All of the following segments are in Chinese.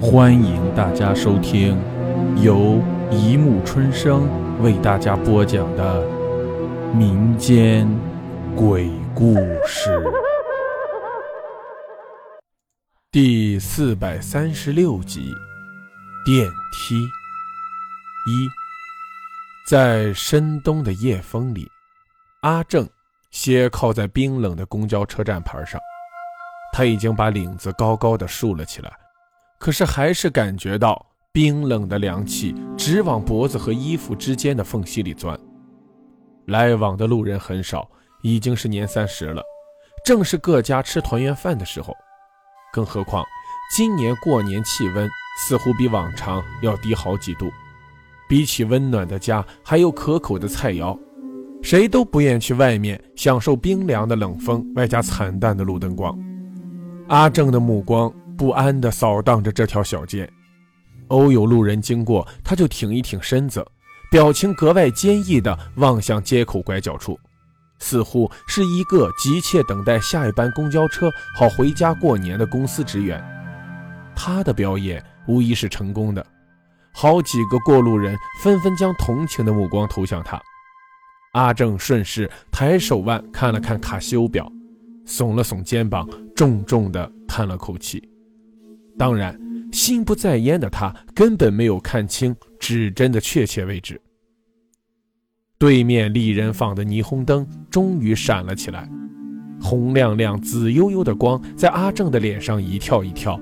欢迎大家收听由一木春生为大家播讲的民间鬼故事第四百三十六集：电梯一。在深冬的夜风里，阿正斜靠在冰冷的公交车站牌上，他已经把领子高高的竖了起来。可是还是感觉到冰冷的凉气直往脖子和衣服之间的缝隙里钻。来往的路人很少，已经是年三十了，正是各家吃团圆饭的时候。更何况今年过年气温似乎比往常要低好几度，比起温暖的家还有可口的菜肴，谁都不愿去外面享受冰凉的冷风，外加惨淡的路灯光。阿正的目光。不安地扫荡着这条小街，偶有路人经过，他就挺一挺身子，表情格外坚毅地望向街口拐角处，似乎是一个急切等待下一班公交车好回家过年的公司职员。他的表演无疑是成功的，好几个过路人纷纷将同情的目光投向他。阿正顺势抬手腕看了看卡西欧表，耸了耸肩膀，重重地叹了口气。当然，心不在焉的他根本没有看清指针的确切位置。对面丽人坊的霓虹灯终于闪了起来，红亮亮、紫悠悠的光在阿正的脸上一跳一跳，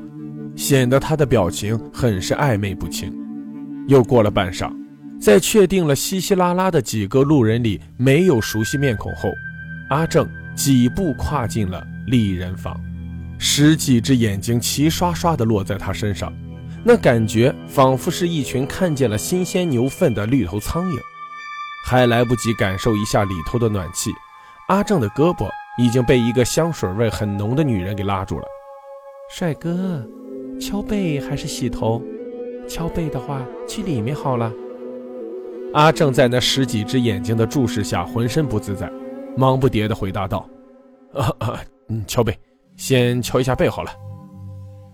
显得他的表情很是暧昧不清。又过了半晌，在确定了稀稀拉拉的几个路人里没有熟悉面孔后，阿正几步跨进了丽人坊。十几只眼睛齐刷刷地落在他身上，那感觉仿佛是一群看见了新鲜牛粪的绿头苍蝇。还来不及感受一下里头的暖气，阿正的胳膊已经被一个香水味很浓的女人给拉住了。帅哥，敲背还是洗头？敲背的话，去里面好了。阿正在那十几只眼睛的注视下，浑身不自在，忙不迭地回答道：“啊啊，嗯，敲背。”先敲一下背好了。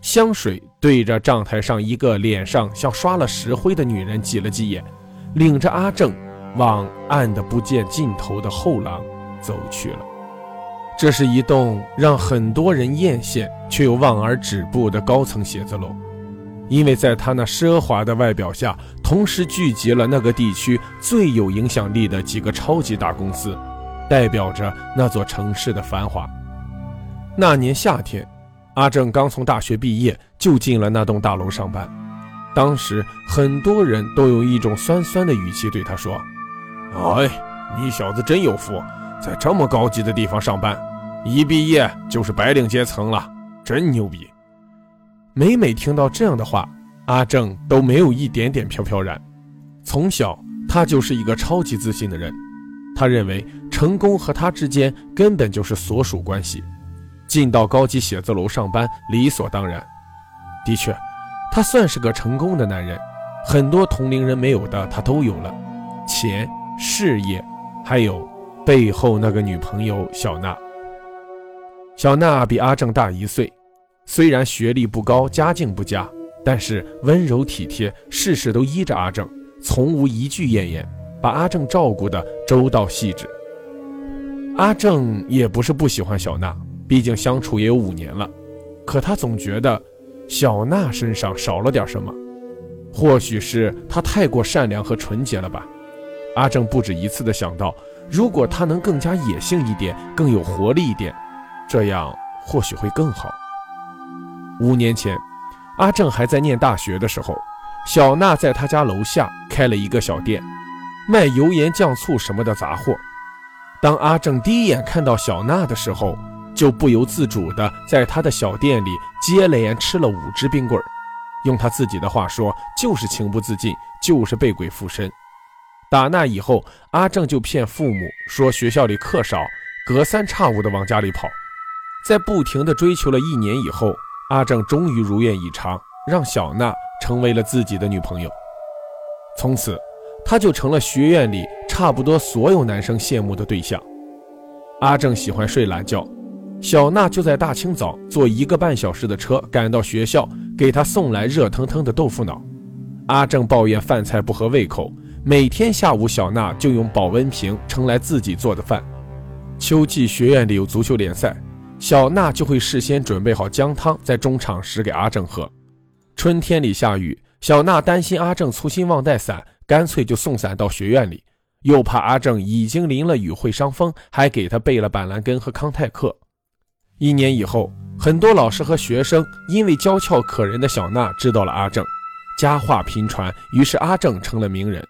香水对着账台上一个脸上像刷了石灰的女人挤了挤眼，领着阿正往暗的不见尽头的后廊走去了。这是一栋让很多人艳羡却又望而止步的高层写字楼，因为在他那奢华的外表下，同时聚集了那个地区最有影响力的几个超级大公司，代表着那座城市的繁华。那年夏天，阿正刚从大学毕业，就进了那栋大楼上班。当时很多人都用一种酸酸的语气对他说：“哎，你小子真有福，在这么高级的地方上班，一毕业就是白领阶层了，真牛逼。”每每听到这样的话，阿正都没有一点点飘飘然。从小，他就是一个超级自信的人，他认为成功和他之间根本就是所属关系。进到高级写字楼上班理所当然。的确，他算是个成功的男人，很多同龄人没有的他都有了：钱、事业，还有背后那个女朋友小娜。小娜比阿正大一岁，虽然学历不高，家境不佳，但是温柔体贴，事事都依着阿正，从无一句怨言，把阿正照顾得周到细致。阿正也不是不喜欢小娜。毕竟相处也有五年了，可他总觉得小娜身上少了点什么，或许是她太过善良和纯洁了吧。阿正不止一次的想到，如果她能更加野性一点，更有活力一点，这样或许会更好。五年前，阿正还在念大学的时候，小娜在他家楼下开了一个小店，卖油盐酱醋什么的杂货。当阿正第一眼看到小娜的时候，就不由自主地在他的小店里接连吃了五只冰棍儿，用他自己的话说，就是情不自禁，就是被鬼附身。打那以后，阿正就骗父母说学校里课少，隔三差五的往家里跑。在不停地追求了一年以后，阿正终于如愿以偿，让小娜成为了自己的女朋友。从此，他就成了学院里差不多所有男生羡慕的对象。阿正喜欢睡懒觉。小娜就在大清早坐一个半小时的车赶到学校，给她送来热腾腾的豆腐脑。阿正抱怨饭菜不合胃口，每天下午小娜就用保温瓶盛来自己做的饭。秋季学院里有足球联赛，小娜就会事先准备好姜汤，在中场时给阿正喝。春天里下雨，小娜担心阿正粗心忘带伞，干脆就送伞到学院里，又怕阿正已经淋了雨会伤风，还给他备了板蓝根和康泰克。一年以后，很多老师和学生因为娇俏可人的小娜知道了阿正，佳话频传，于是阿正成了名人。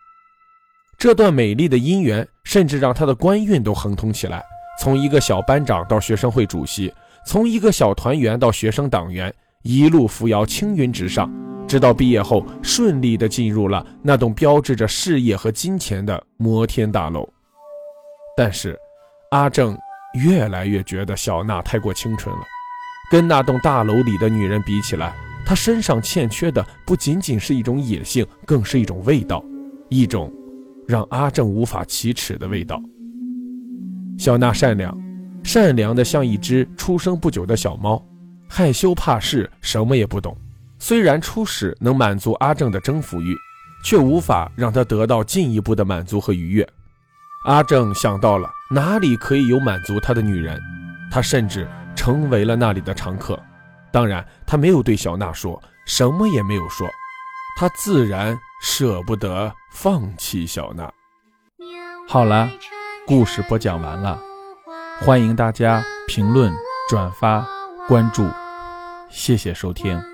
这段美丽的姻缘，甚至让他的官运都亨通起来，从一个小班长到学生会主席，从一个小团员到学生党员，一路扶摇，青云直上，直到毕业后顺利地进入了那栋标志着事业和金钱的摩天大楼。但是，阿正。越来越觉得小娜太过清纯了，跟那栋大楼里的女人比起来，她身上欠缺的不仅仅是一种野性，更是一种味道，一种让阿正无法启齿的味道。小娜善良，善良的像一只出生不久的小猫，害羞怕事，什么也不懂。虽然初始能满足阿正的征服欲，却无法让他得到进一步的满足和愉悦。阿正想到了哪里可以有满足他的女人，他甚至成为了那里的常客。当然，他没有对小娜说，什么也没有说，他自然舍不得放弃小娜。好了，故事播讲完了，欢迎大家评论、转发、关注，谢谢收听。